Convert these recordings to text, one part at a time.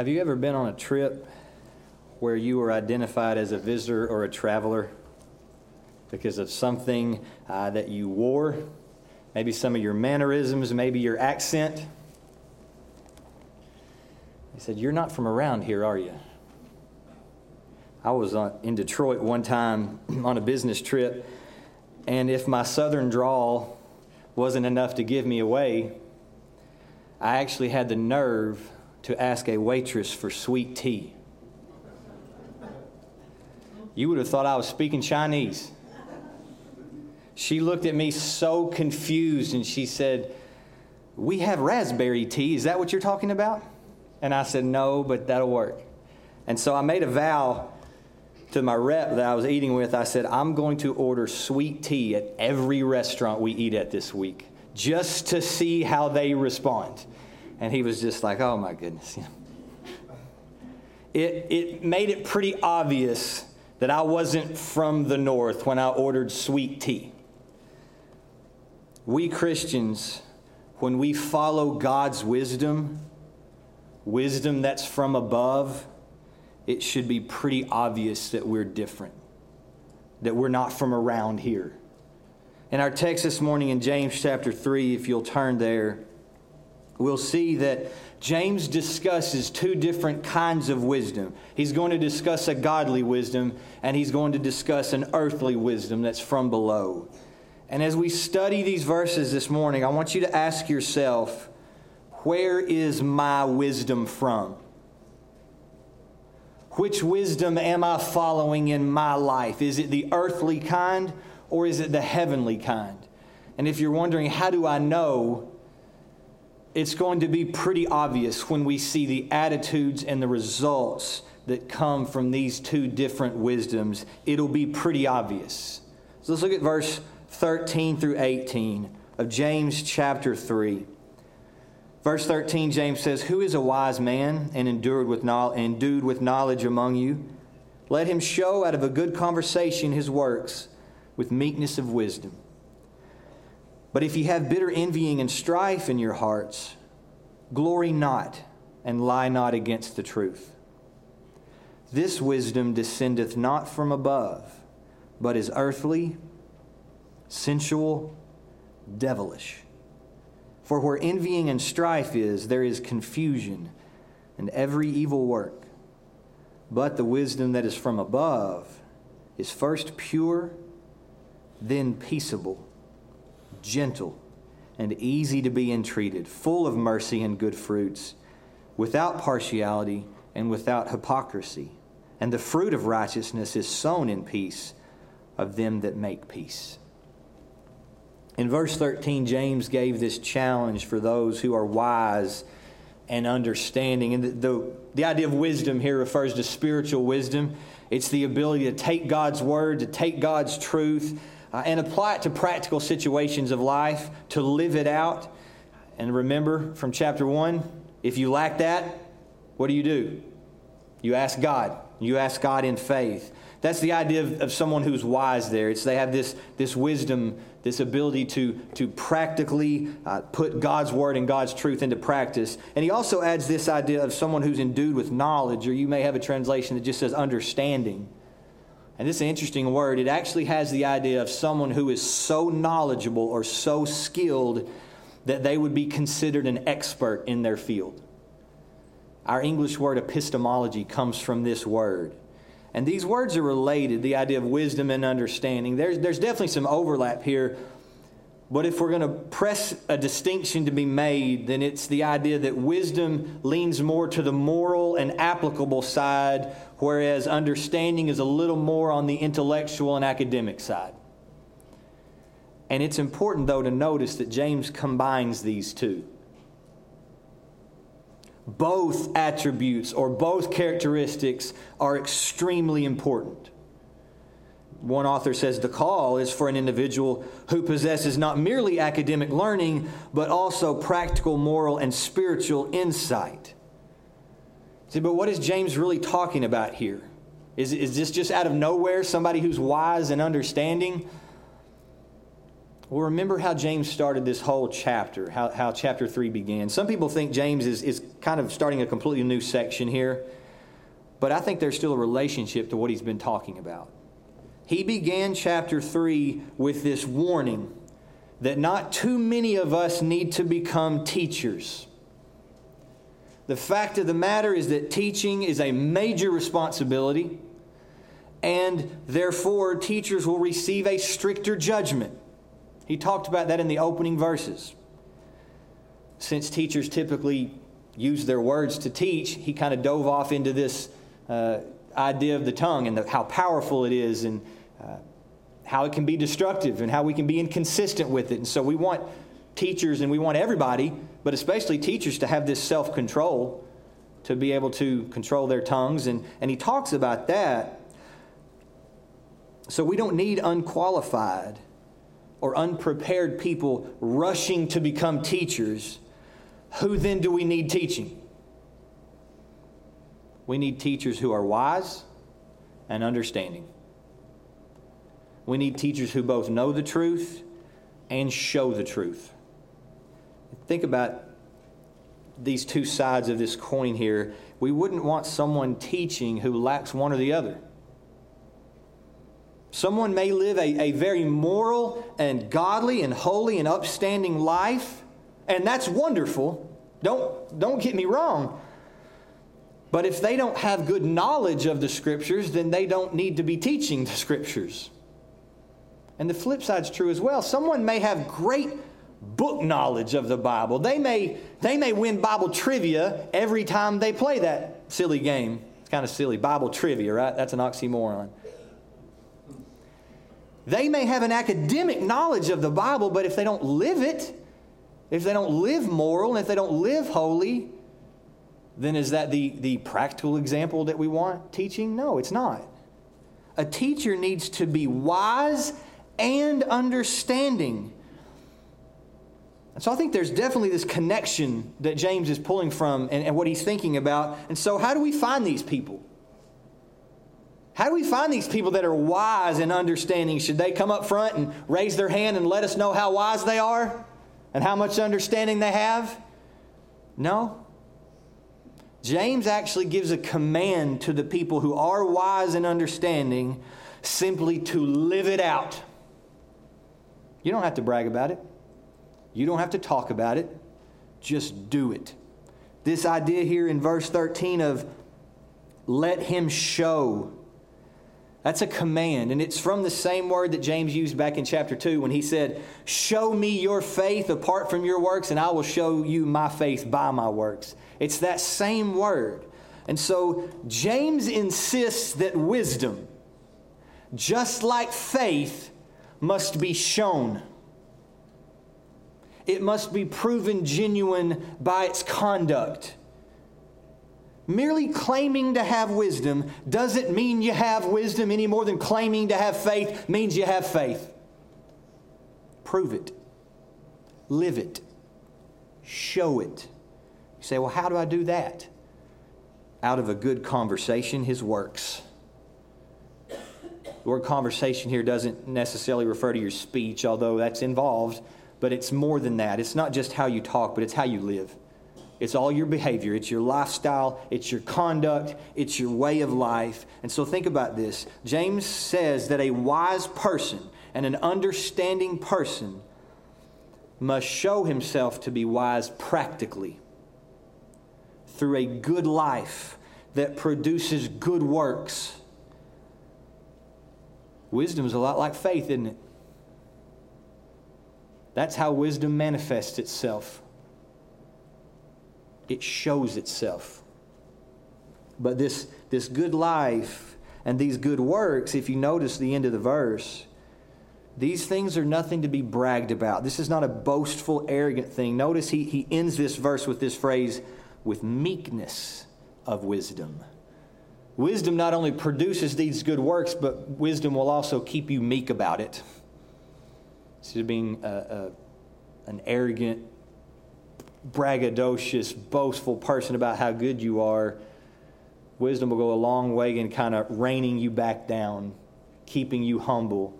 Have you ever been on a trip where you were identified as a visitor or a traveler because of something uh, that you wore? Maybe some of your mannerisms, maybe your accent. They said, You're not from around here, are you? I was in Detroit one time on a business trip, and if my southern drawl wasn't enough to give me away, I actually had the nerve to ask a waitress for sweet tea. You would have thought I was speaking Chinese. She looked at me so confused and she said, We have raspberry tea. Is that what you're talking about? And I said, No, but that'll work. And so I made a vow to my rep that I was eating with. I said, I'm going to order sweet tea at every restaurant we eat at this week just to see how they respond. And he was just like, oh my goodness. It, it made it pretty obvious that I wasn't from the north when I ordered sweet tea. We Christians, when we follow God's wisdom, wisdom that's from above, it should be pretty obvious that we're different, that we're not from around here. In our text this morning in James chapter 3, if you'll turn there, we'll see that James discusses two different kinds of wisdom. He's going to discuss a godly wisdom, and he's going to discuss an earthly wisdom that's from below. And as we study these verses this morning, I want you to ask yourself, where is my wisdom from? Which wisdom am I following in my life? Is it the earthly kind or is it the heavenly kind? And if you're wondering, how do I know? It's going to be pretty obvious when we see the attitudes and the results that come from these two different wisdoms. It'll be pretty obvious. So let's look at verse 13 through 18 of James chapter 3. Verse 13, James says, Who is a wise man and endued with, endued with knowledge among you? Let him show out of a good conversation his works with meekness of wisdom. But if you have bitter envying and strife in your hearts, glory not and lie not against the truth. This wisdom descendeth not from above, but is earthly, sensual, devilish. For where envying and strife is, there is confusion and every evil work. But the wisdom that is from above is first pure, then peaceable, gentle, and easy to be entreated, full of mercy and good fruits, without partiality and without hypocrisy. And the fruit of righteousness is sown in peace of them that make peace. In verse 13, James gave this challenge for those who are wise and understanding. And the, the, the, idea of wisdom here refers to spiritual wisdom. It's the ability to take God's word, to take God's truth, uh, and apply it to practical situations of life, to live it out. And remember from chapter 1 if you lack that, what do you do? You ask God. You ask God in faith. That's the idea of, of someone who's wise there. It's they have this, this wisdom, this ability to, to practically uh, put God's word and God's truth into practice. And he also adds this idea of someone who's endued with knowledge, or you may have a translation that just says understanding. And this is an interesting word. It actually has the idea of someone who is so knowledgeable or so skilled that they would be considered an expert in their field. Our English word epistemology comes from this word. And these words are related the idea of wisdom and understanding. There's, there's definitely some overlap here. But if we're going to press a distinction to be made, then it's the idea that wisdom leans more to the moral and applicable side, whereas understanding is a little more on the intellectual and academic side. And it's important, though, to notice that James combines these two both attributes or both characteristics are extremely important. One author says the call is for an individual who possesses not merely academic learning, but also practical, moral, and spiritual insight. See, but what is James really talking about here? Is, is this just out of nowhere, somebody who's wise and understanding? Well, remember how James started this whole chapter, how, how chapter 3 began. Some people think James is, is kind of starting a completely new section here, but I think there's still a relationship to what he's been talking about. He began chapter 3 with this warning that not too many of us need to become teachers. The fact of the matter is that teaching is a major responsibility, and therefore teachers will receive a stricter judgment. He talked about that in the opening verses. Since teachers typically use their words to teach, he kind of dove off into this uh, idea of the tongue and the, how powerful it is and uh, how it can be destructive and how we can be inconsistent with it. And so we want teachers and we want everybody, but especially teachers, to have this self control, to be able to control their tongues. And, and he talks about that. So we don't need unqualified or unprepared people rushing to become teachers, who then do we need teaching? We need teachers who are wise and understanding. We need teachers who both know the truth and show the truth. Think about these two sides of this coin here. We wouldn't want someone teaching who lacks one or the other. Someone may live a, a very moral and godly and holy and upstanding life, and that's wonderful. Don't, don't get me wrong. But if they don't have good knowledge of the scriptures, then they don't need to be teaching the scriptures. And the flip side's true as well. Someone may have great book knowledge of the Bible. They may, they may win Bible trivia every time they play that silly game. It's kind of silly. Bible trivia, right? That's an oxymoron. They may have an academic knowledge of the Bible, but if they don't live it, if they don't live moral, and if they don't live holy, then is that the, the practical example that we want teaching? No, it's not. A teacher needs to be wise and understanding. So I think there's definitely this connection that James is pulling from and, and what he's thinking about. And so, how do we find these people? How do we find these people that are wise and understanding? Should they come up front and raise their hand and let us know how wise they are and how much understanding they have? No. James actually gives a command to the people who are wise and understanding simply to live it out. You don't have to brag about it, you don't have to talk about it, just do it. This idea here in verse 13 of let him show that's a command, and it's from the same word that James used back in chapter 2 when he said, Show me your faith apart from your works, and I will show you my faith by my works. It's that same word. And so James insists that wisdom, just like faith, must be shown. It must be proven genuine by its conduct. Merely claiming to have wisdom doesn't mean you have wisdom any more than claiming to have faith means you have faith. Prove it, live it, show it. You say, well, how do I do that? Out of a good conversation, his works. The word conversation here doesn't necessarily refer to your speech, although that's involved, but it's more than that. It's not just how you talk, but it's how you live. It's all your behavior, it's your lifestyle, it's your conduct, it's your way of life. And so think about this. James says that a wise person and an understanding person must show himself to be wise practically through a good life that produces good works. Wisdom is a lot like faith, isn't it? That's how wisdom manifests itself it shows itself. But this, this good life and these good works, if you notice the end of the verse, these things are nothing to be bragged about. This is not a boastful, arrogant thing. Notice he, he ends this verse with this phrase, with meekness of wisdom. Wisdom not only produces these good works, but wisdom will also keep you meek about it. Instead of being a, a, an arrogant, braggadocious, boastful person about how good you are, wisdom will go a long way in kind of reining you back down, keeping you humble.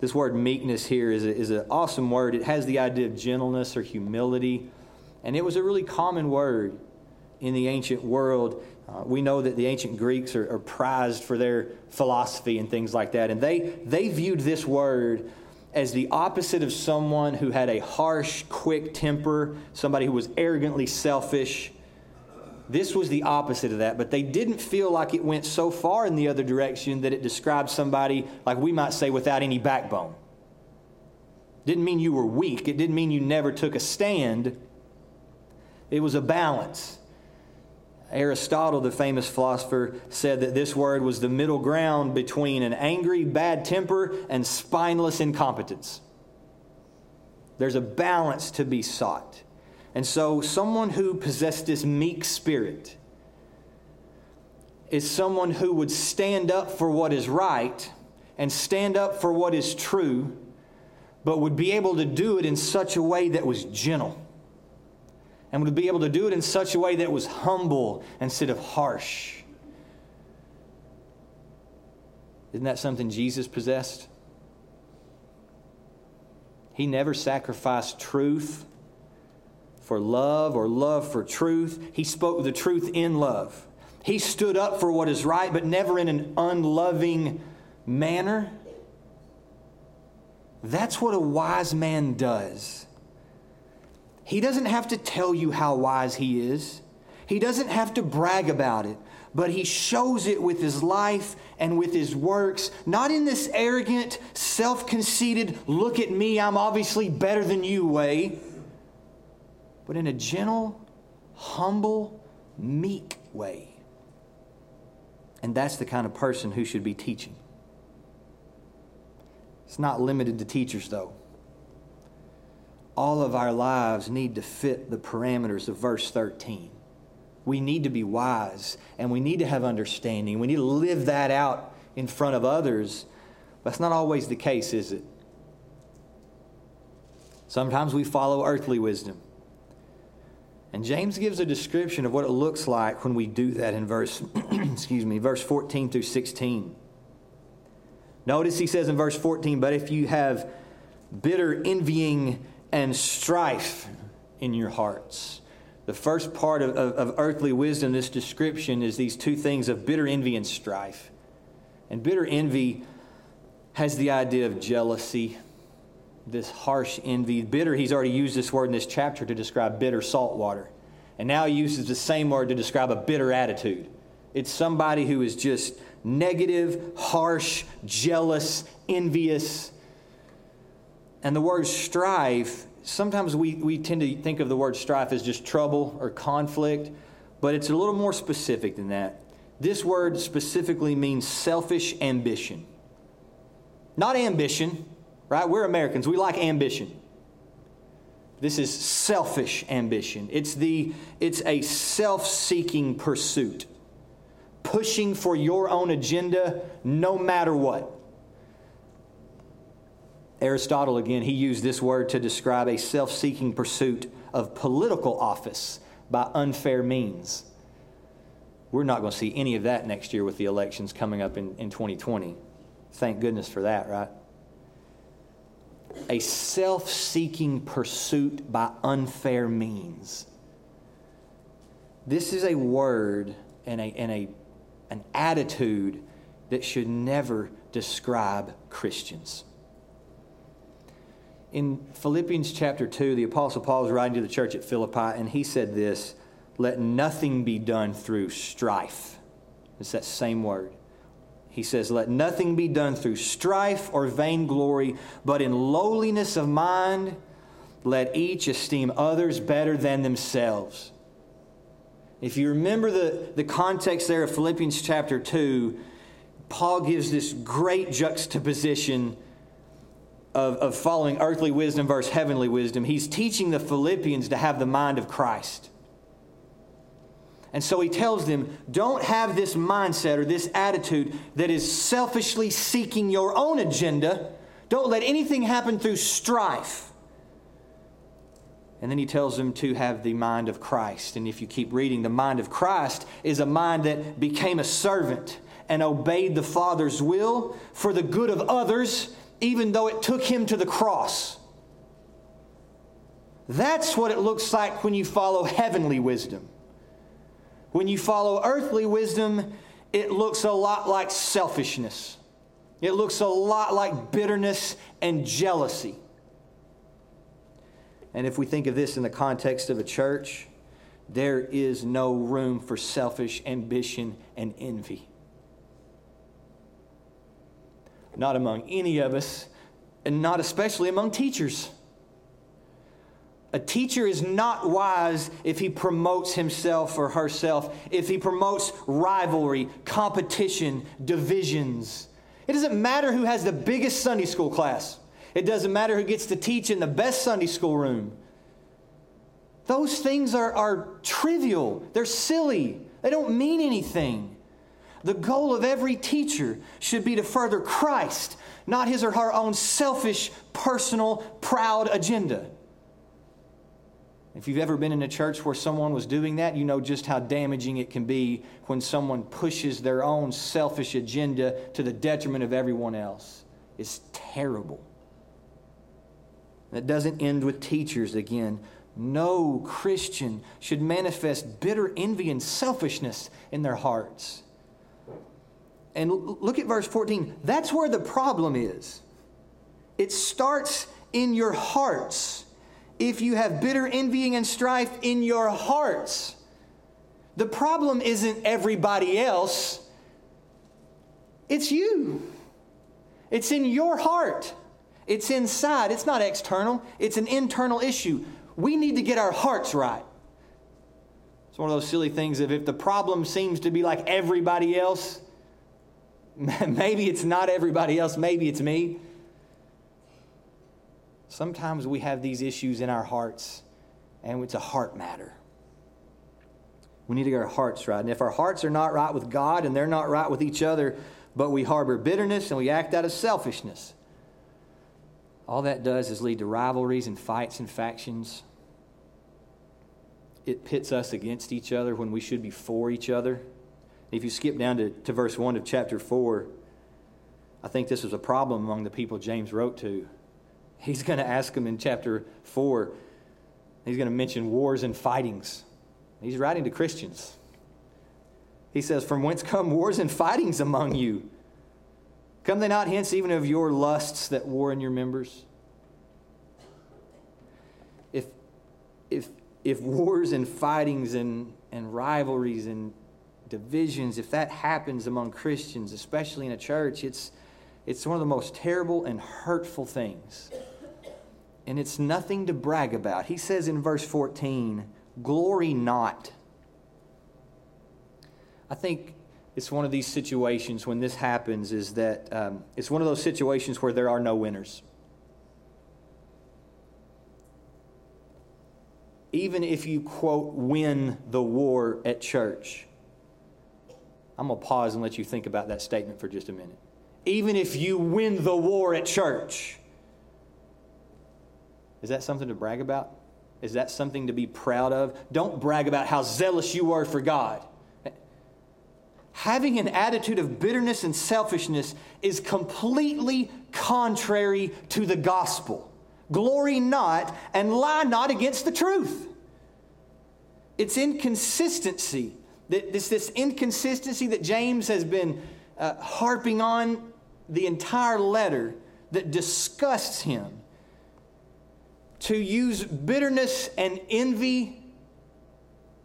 This word meekness here is, a, is an awesome word. It has the idea of gentleness or humility. And it was a really common word in the ancient world. Uh, we know that the ancient Greeks are, are, prized for their philosophy and things like that. And they, they viewed this word as the opposite of someone who had a harsh, quick temper, somebody who was arrogantly selfish. This was the opposite of that, but they didn't feel like it went so far in the other direction that it described somebody, like we might say, without any backbone. Didn't mean you were weak, it didn't mean you never took a stand. It was a balance. Aristotle, the famous philosopher, said that this word was the middle ground between an angry, bad temper and spineless incompetence. There's a balance to be sought. And so, someone who possessed this meek spirit is someone who would stand up for what is right and stand up for what is true, but would be able to do it in such a way that was gentle and would be able to do it in such a way that was humble instead of harsh. Isn't that something Jesus possessed? He never sacrificed truth for love or love for truth. He spoke the truth in love. He stood up for what is right, but never in an unloving manner. That's what a wise man does. He doesn't have to tell you how wise he is. He doesn't have to brag about it, but he shows it with his life and with his works, not in this arrogant, self conceited, look at me, I'm obviously better than you way, but in a gentle, humble, meek way. And that's the kind of person who should be teaching. It's not limited to teachers, though all of our lives need to fit the parameters of verse 13. We need to be wise and we need to have understanding. We need to live that out in front of others. That's not always the case, is it? Sometimes we follow earthly wisdom. And James gives a description of what it looks like when we do that in verse excuse me, verse 14 through 16. Notice he says in verse 14, but if you have bitter envying and strife in your hearts. The first part of, of, of, earthly wisdom, this description, is these two things of bitter envy and strife. And bitter envy has the idea of jealousy, this harsh envy. Bitter, he's already used this word in this chapter to describe bitter salt water. And now he uses the same word to describe a bitter attitude. It's somebody who is just negative, harsh, jealous, envious, and the word strife, sometimes we, we tend to think of the word strife as just trouble or conflict, but it's a little more specific than that. This word specifically means selfish ambition. Not ambition, right? We're Americans, we like ambition. This is selfish ambition. It's, the, it's a self seeking pursuit, pushing for your own agenda no matter what. Aristotle, again, he used this word to describe a self seeking pursuit of political office by unfair means. We're not going to see any of that next year with the elections coming up in, in 2020. Thank goodness for that, right? A self seeking pursuit by unfair means. This is a word and, a, and a, an attitude that should never describe Christians in Philippians chapter 2, the Apostle Paul is writing to the church at Philippi, and he said this Let nothing be done through strife. It's that same word. He says, Let nothing be done through strife or vainglory, but in lowliness of mind, let each esteem others better than themselves. If you remember the, the context there of Philippians chapter 2, Paul gives this great juxtaposition of, of following earthly wisdom versus heavenly wisdom, he's teaching the Philippians to have the mind of Christ. And so he tells them, don't have this mindset or this attitude that is selfishly seeking your own agenda. Don't let anything happen through strife. And then he tells them to have the mind of Christ. And if you keep reading, the mind of Christ is a mind that became a servant and obeyed the Father's will for the good of others even though it took him to the cross. That's what it looks like when you follow heavenly wisdom. When you follow earthly wisdom, it looks a lot like selfishness. It looks a lot like bitterness and jealousy. And if we think of this in the context of a church, there is no room for selfish ambition and envy. Not among any of us, and not especially among teachers. A teacher is not wise if he promotes himself or herself, if he promotes rivalry, competition, divisions. It doesn't matter who has the biggest Sunday school class. It doesn't matter who gets to teach in the best Sunday school room. Those things are, are trivial, they're silly, they don't mean anything. The goal of every teacher should be to further Christ, not his or her own selfish, personal, proud agenda. If you've ever been in a church where someone was doing that, you know just how damaging it can be when someone pushes their own selfish agenda to the detriment of everyone else. It's terrible. That doesn't end with teachers again. No Christian should manifest bitter envy and selfishness in their hearts. And look at verse 14. That's where the problem is. It starts in your hearts. If you have bitter envying and strife in your hearts, the problem isn't everybody else, it's you. It's in your heart. It's inside. It's not external. It's an internal issue. We need to get our hearts right. It's one of those silly things of if the problem seems to be like everybody else, maybe it's not everybody else, maybe it's me. Sometimes we have these issues in our hearts, and it's a heart matter. We need to get our hearts right. And if our hearts are not right with God and they're not right with each other, but we harbor bitterness and we act out of selfishness, all that does is lead to rivalries and fights and factions. It pits us against each other when we should be for each other. If you skip down to, to verse 1 of chapter 4, I think this was a problem among the people James wrote to. He's going to ask them in chapter 4, he's going to mention wars and fightings. He's writing to Christians. He says, From whence come wars and fightings among you? Come they not hence even of your lusts that war in your members? If, if, if wars and fightings and, and rivalries and divisions, if that happens among Christians, especially in a church, it's, it's one of the most terrible and hurtful things. And it's nothing to brag about. He says in verse 14, Glory not. I think it's one of these situations when this happens is that um, it's one of those situations where there are no winners. Even if you, quote, win the war at church, I'm going to pause and let you think about that statement for just a minute. Even if you win the war at church, is that something to brag about? Is that something to be proud of? Don't brag about how zealous you are for God having an attitude of bitterness and selfishness is completely contrary to the gospel. Glory not and lie not against the truth. It's inconsistency. This, this inconsistency that James has been uh, harping on the entire letter that disgusts him. To use bitterness and envy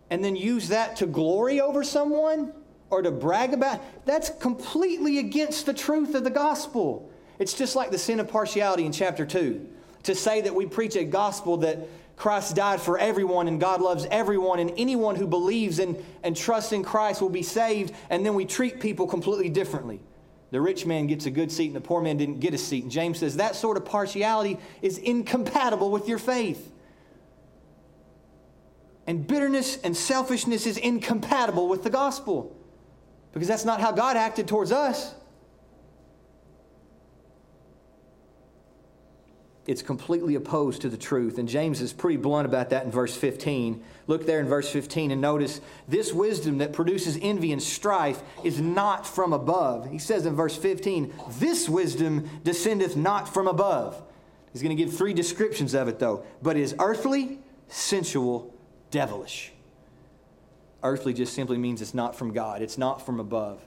and then use that to glory over someone or to brag about, that's completely against the truth of the gospel. It's just like the sin of partiality in chapter 2. To say that we preach a gospel that Christ died for everyone and God loves everyone and anyone who believes in and trusts in Christ will be saved, and then we treat people completely differently. The rich man gets a good seat and the poor man didn't get a seat. And James says that sort of partiality is incompatible with your faith. And bitterness and selfishness is incompatible with the gospel because that's not how God acted towards us. It's completely opposed to the truth. And James is pretty blunt about that in verse 15. Look there in verse 15 and notice this wisdom that produces envy and strife is not from above. He says in verse 15, This wisdom descendeth not from above. He's going to give three descriptions of it, though, but is earthly, sensual, devilish. Earthly just simply means it's not from God, it's not from above.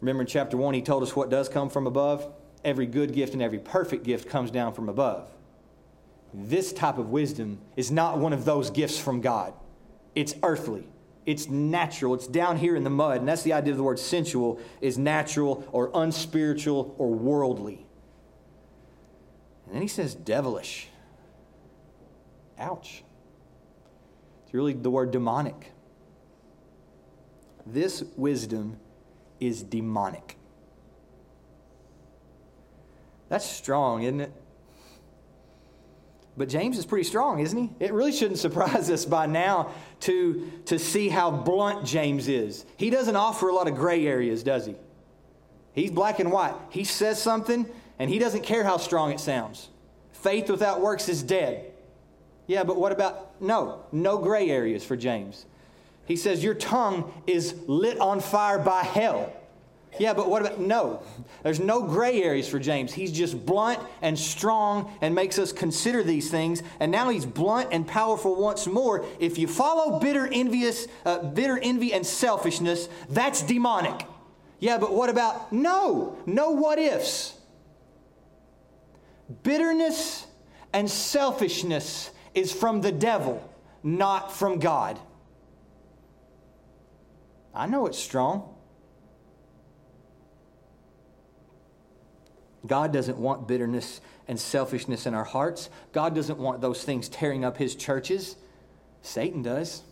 Remember in chapter 1, he told us what does come from above? Every good gift and every perfect gift comes down from above. This type of wisdom is not one of those gifts from God. It's earthly. It's natural. It's down here in the mud. And that's the idea of the word sensual is natural or unspiritual or worldly. And then he says devilish. Ouch. It's really the word demonic. This wisdom is demonic. That's strong, isn't it? But James is pretty strong, isn't he? It really shouldn't surprise us by now to, to see how blunt James is. He doesn't offer a lot of gray areas, does he? He's black and white. He says something, and he doesn't care how strong it sounds. Faith without works is dead. Yeah, but what about no? No gray areas for James. He says, Your tongue is lit on fire by hell. Yeah, but what about no? There's no gray areas for James. He's just blunt and strong and makes us consider these things. And now he's blunt and powerful once more. If you follow bitter, envious, uh, bitter envy and selfishness, that's demonic. Yeah, but what about no? No what ifs. Bitterness and selfishness is from the devil, not from God. I know it's strong. God doesn't want bitterness and selfishness in our hearts. God doesn't want those things tearing up his churches. Satan does.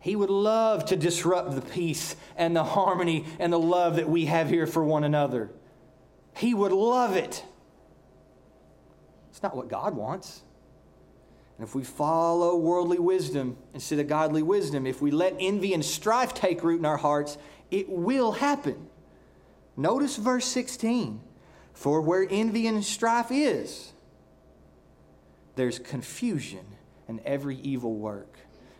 He would love to disrupt the peace and the harmony and the love that we have here for one another. He would love it. It's not what God wants. And if we follow worldly wisdom instead of godly wisdom, if we let envy and strife take root in our hearts, it will happen. Notice verse 16. For where envy and strife is, there's confusion and every evil work.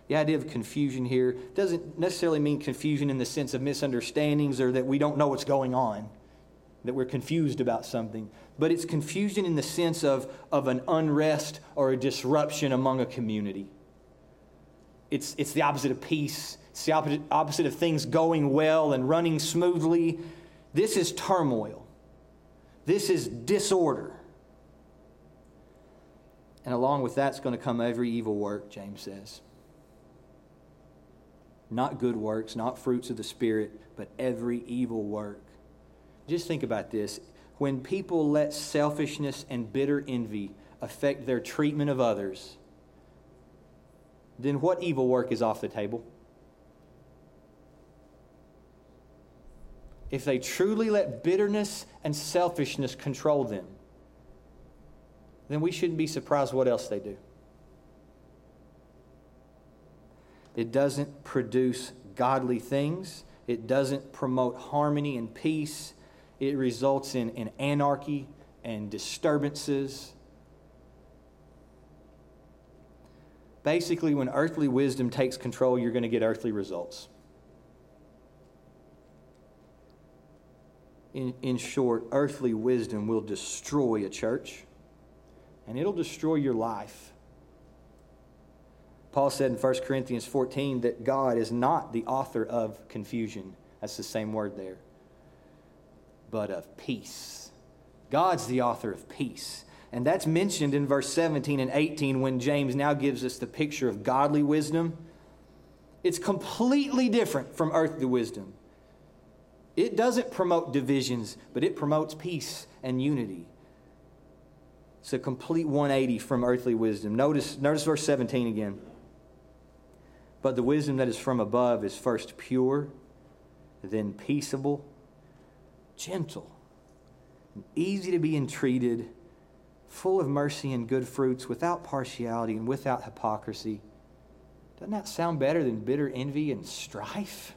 The idea of confusion here doesn't necessarily mean confusion in the sense of misunderstandings or that we don't know what's going on, that we're confused about something but it's confusion in the sense of, of an unrest or a disruption among a community. It's, it's the opposite of peace, it's the opposite, opposite of things going well and running smoothly. This is turmoil, this is disorder. And along with that's going to come every evil work, James says. Not good works, not fruits of the Spirit, but every evil work. Just think about this when people let selfishness and bitter envy affect their treatment of others, then what evil work is off the table? If they truly let bitterness and selfishness control them, then we shouldn't be surprised what else they do. It doesn't produce godly things. It doesn't promote harmony and peace it results in, in anarchy and disturbances. Basically, when earthly wisdom takes control, you're going to get earthly results. In, in short, earthly wisdom will destroy a church and it'll destroy your life. Paul said in 1 Corinthians 14 that God is not the author of confusion. That's the same word there but of peace. God's the author of peace. And that's mentioned in verse 17 and 18 when James now gives us the picture of godly wisdom. It's completely different from earthly wisdom. It doesn't promote divisions, but it promotes peace and unity. It's a complete 180 from earthly wisdom. Notice, notice verse 17 again. But the wisdom that is from above is first pure, then peaceable gentle, easy to be entreated, full of mercy and good fruits, without partiality and without hypocrisy. Doesn't that sound better than bitter envy and strife?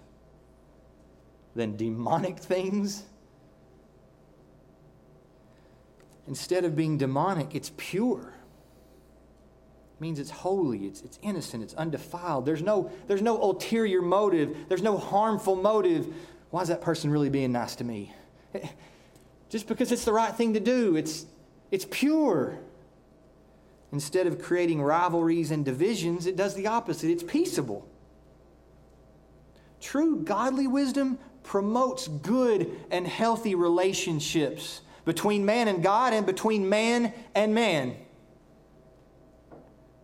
Than demonic things? Instead of being demonic, it's pure. It means it's holy, it's, it's innocent, it's undefiled. There's no, there's no ulterior motive, there's no harmful motive. Why is that person really being nice to me? Just because it's the right thing to do, it's, it's pure. Instead of creating rivalries and divisions, it does the opposite. It's peaceable. True godly wisdom promotes good and healthy relationships between man and God and between man and man.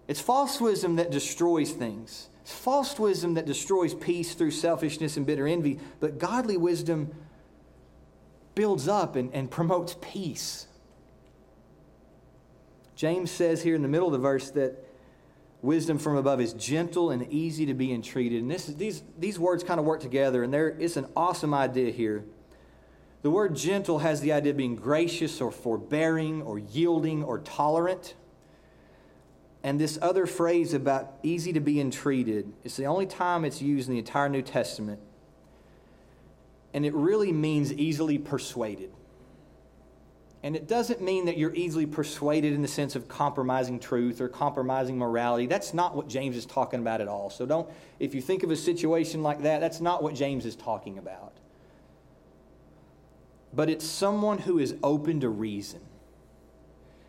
It's false wisdom that destroys things. It's false wisdom that destroys peace through selfishness and bitter envy, but godly wisdom builds up and, and promotes peace. James says here in the middle of the verse that wisdom from above is gentle and easy to be entreated. And this, is, these, these words kind of work together, and there, it's an awesome idea here. The word gentle has the idea of being gracious or forbearing or yielding or tolerant. And this other phrase about easy to be entreated, it's the only time it's used in the entire New Testament. And it really means easily persuaded. And it doesn't mean that you're easily persuaded in the sense of compromising truth or compromising morality. That's not what James is talking about at all. So don't, if you think of a situation like that, that's not what James is talking about. But it's someone who is open to reason.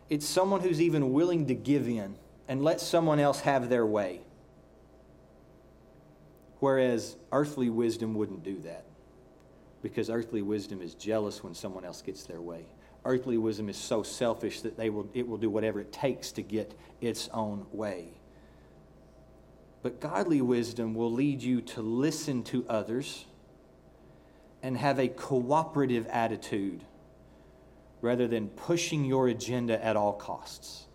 It's someone who's even willing to give in and let someone else have their way. Whereas earthly wisdom wouldn't do that because earthly wisdom is jealous when someone else gets their way. Earthly wisdom is so selfish that they will, it will do whatever it takes to get its own way. But godly wisdom will lead you to listen to others and have a cooperative attitude rather than pushing your agenda at all costs.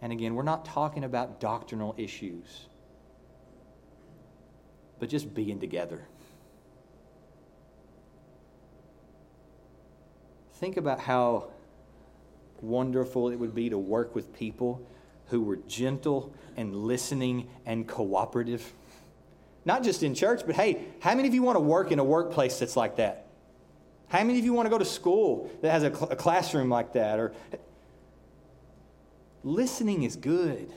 And again, we're not talking about doctrinal issues, but just being together. Think about how wonderful it would be to work with people who were gentle and listening and cooperative. Not just in church, but hey, how many of you want to work in a workplace that's like that? How many of you want to go to school that has a, cl- a classroom like that? Or listening is good.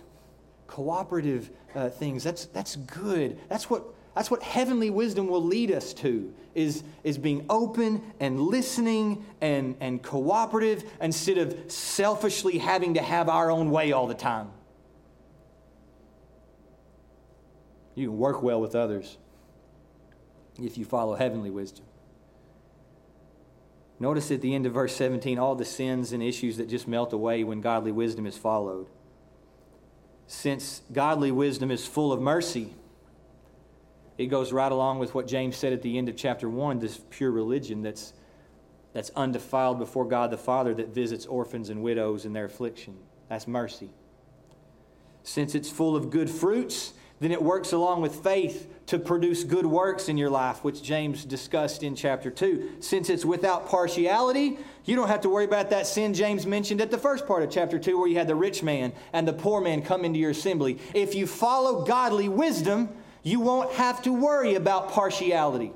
Cooperative uh, things, that's, that's good. That's what, that's what heavenly wisdom will lead us to, is, is being open and listening and, and cooperative instead of selfishly having to have our own way all the time. You can work well with others if you follow heavenly wisdom. Notice at the end of verse 17 all the sins and issues that just melt away when godly wisdom is followed. Since godly wisdom is full of mercy, it goes right along with what James said at the end of chapter 1 this pure religion that's, that's undefiled before God the Father that visits orphans and widows in their affliction. That's mercy. Since it's full of good fruits, then it works along with faith to produce good works in your life, which James discussed in chapter 2. Since it's without partiality, you don't have to worry about that sin James mentioned at the first part of chapter 2, where you had the rich man and the poor man come into your assembly. If you follow godly wisdom, you won't have to worry about partiality.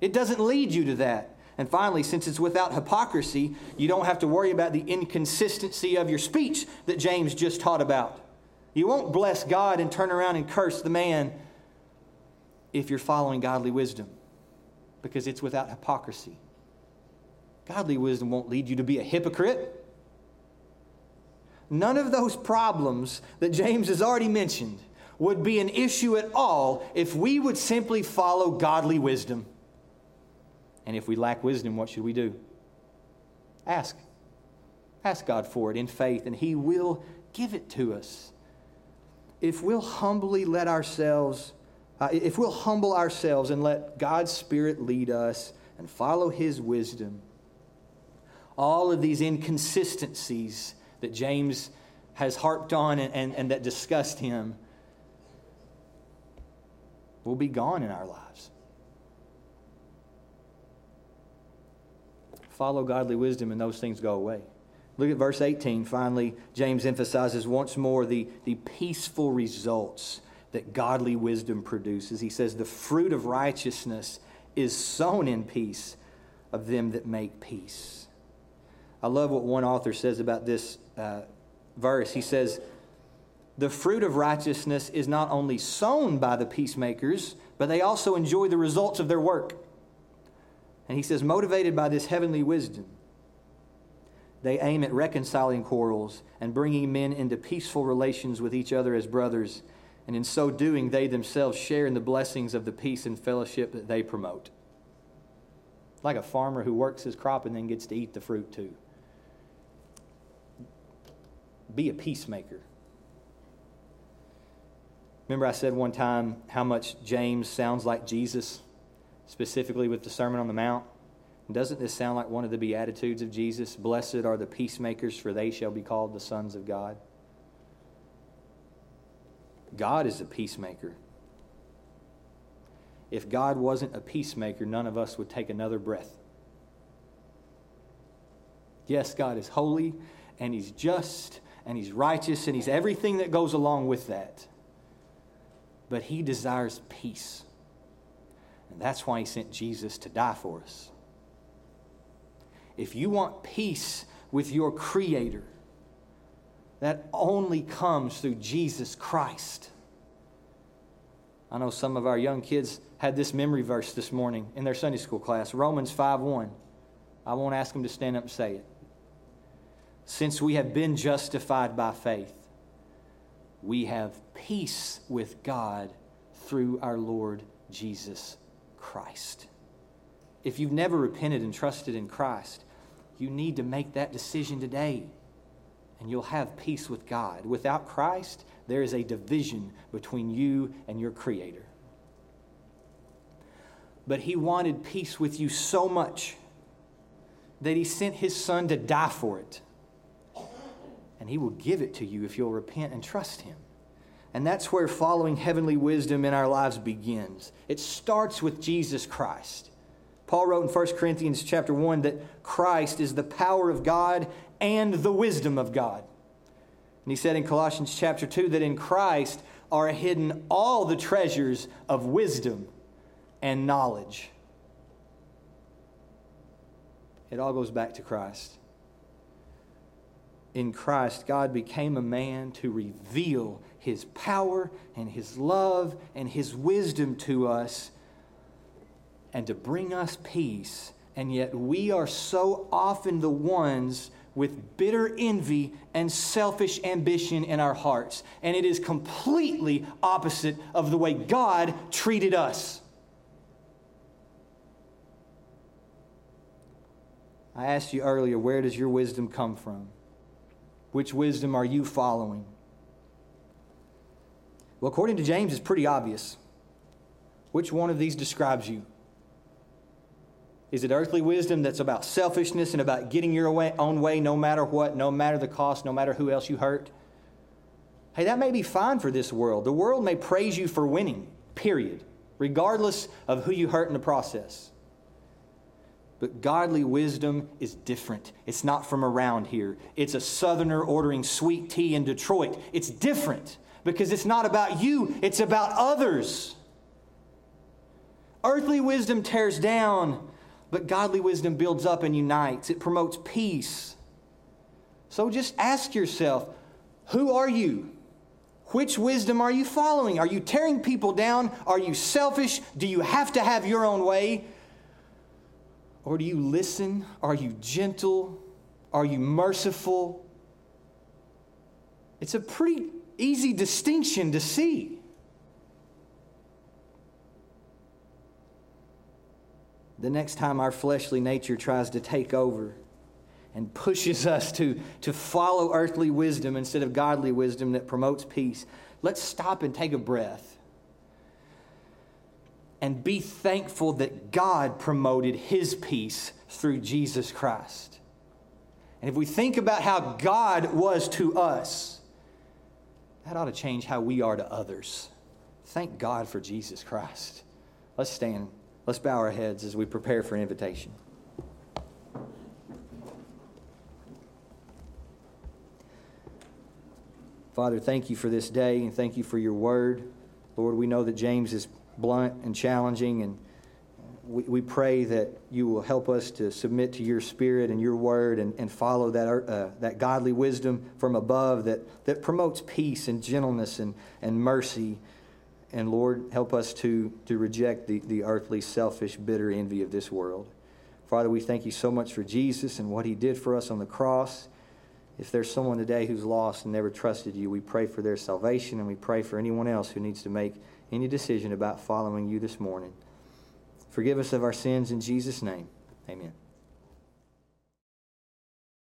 It doesn't lead you to that. And finally, since it's without hypocrisy, you don't have to worry about the inconsistency of your speech that James just taught about. You won't bless God and turn around and curse the man if you're following godly wisdom because it's without hypocrisy. Godly wisdom won't lead you to be a hypocrite. None of those problems that James has already mentioned would be an issue at all if we would simply follow godly wisdom. And if we lack wisdom, what should we do? Ask. Ask God for it in faith, and He will give it to us if we'll humbly let ourselves, uh, if we'll humble ourselves and let God's Spirit lead us and follow His wisdom, all of these inconsistencies that James has harped on and, and, and that disgust him will be gone in our lives. Follow godly wisdom, and those things go away. Look at verse 18. Finally, James emphasizes once more the, the peaceful results that godly wisdom produces. He says, The fruit of righteousness is sown in peace of them that make peace. I love what one author says about this uh, verse. He says, the fruit of righteousness is not only sown by the peacemakers, but they also enjoy the results of their work. And he says, motivated by this heavenly wisdom, they aim at reconciling quarrels and bringing men into peaceful relations with each other as brothers. And in so doing, they themselves share in the blessings of the peace and fellowship that they promote. Like a farmer who works his crop and then gets to eat the fruit too. Be a peacemaker. Remember, I said one time how much James sounds like Jesus, specifically with the Sermon on the Mount? Doesn't this sound like one of the Beatitudes of Jesus? Blessed are the peacemakers, for they shall be called the sons of God. God is a peacemaker. If God wasn't a peacemaker, none of us would take another breath. Yes, God is holy, and He's just, and He's righteous, and He's everything that goes along with that. But He desires peace. And that's why He sent Jesus to die for us if you want peace with your Creator, that only comes through Jesus Christ. I know some of our young kids had this memory verse this morning in their Sunday school class, Romans 5 1. I won't ask them to stand up and say it. Since we have been justified by faith, we have peace with God through our Lord Jesus Christ. If you've never repented and trusted in Christ, you need to make that decision today, and you'll have peace with God. Without Christ, there is a division between you and your Creator. But He wanted peace with you so much that He sent His Son to die for it. And He will give it to you if you'll repent and trust Him. And that's where following heavenly wisdom in our lives begins. It starts with Jesus Christ. Paul wrote in 1 Corinthians chapter 1 that Christ is the power of God and the wisdom of God. And he said in Colossians chapter 2 that in Christ are hidden all the treasures of wisdom and knowledge. It all goes back to Christ. In Christ, God became a man to reveal his power and his love and his wisdom to us and to bring us peace. And yet we are so often the ones with bitter envy and selfish ambition in our hearts. And it is completely opposite of the way God treated us. I asked you earlier, where does your wisdom come from? Which wisdom are you following? Well, according to James, it's pretty obvious. Which one of these describes you? Is it earthly wisdom that's about selfishness and about getting your own way no matter what, no matter the cost, no matter who else you hurt? Hey, that may be fine for this world. The world may praise you for winning, period, regardless of who you hurt in the process. But godly wisdom is different. It's not from around here. It's a southerner ordering sweet tea in Detroit. It's different because it's not about you, it's about others. Earthly wisdom tears down, but godly wisdom builds up and unites, it promotes peace. So just ask yourself who are you? Which wisdom are you following? Are you tearing people down? Are you selfish? Do you have to have your own way? Or do you listen? Are you gentle? Are you merciful? It's a pretty easy distinction to see. the next time our fleshly nature tries to take over and pushes us to, to follow earthly wisdom instead of godly wisdom that promotes peace, let's stop and take a breath and be thankful that God promoted his peace through Jesus Christ. And if we think about how God was to us, that ought to change how we are to others. Thank God for Jesus Christ. Let's stand. Let's bow our heads as we prepare for an invitation. Father, thank you for this day and thank you for your word. Lord, we know that James is blunt and challenging, and we, we pray that you will help us to submit to your spirit and your word and, and follow that, uh, that godly wisdom from above that, that promotes peace and gentleness and, and mercy. And Lord, help us to, to reject the, the earthly, selfish, bitter envy of this world. Father, we thank you so much for Jesus and what he did for us on the cross. If there's someone today who's lost and never trusted you, we pray for their salvation and we pray for anyone else who needs to make any decision about following you this morning. Forgive us of our sins in Jesus' name. Amen.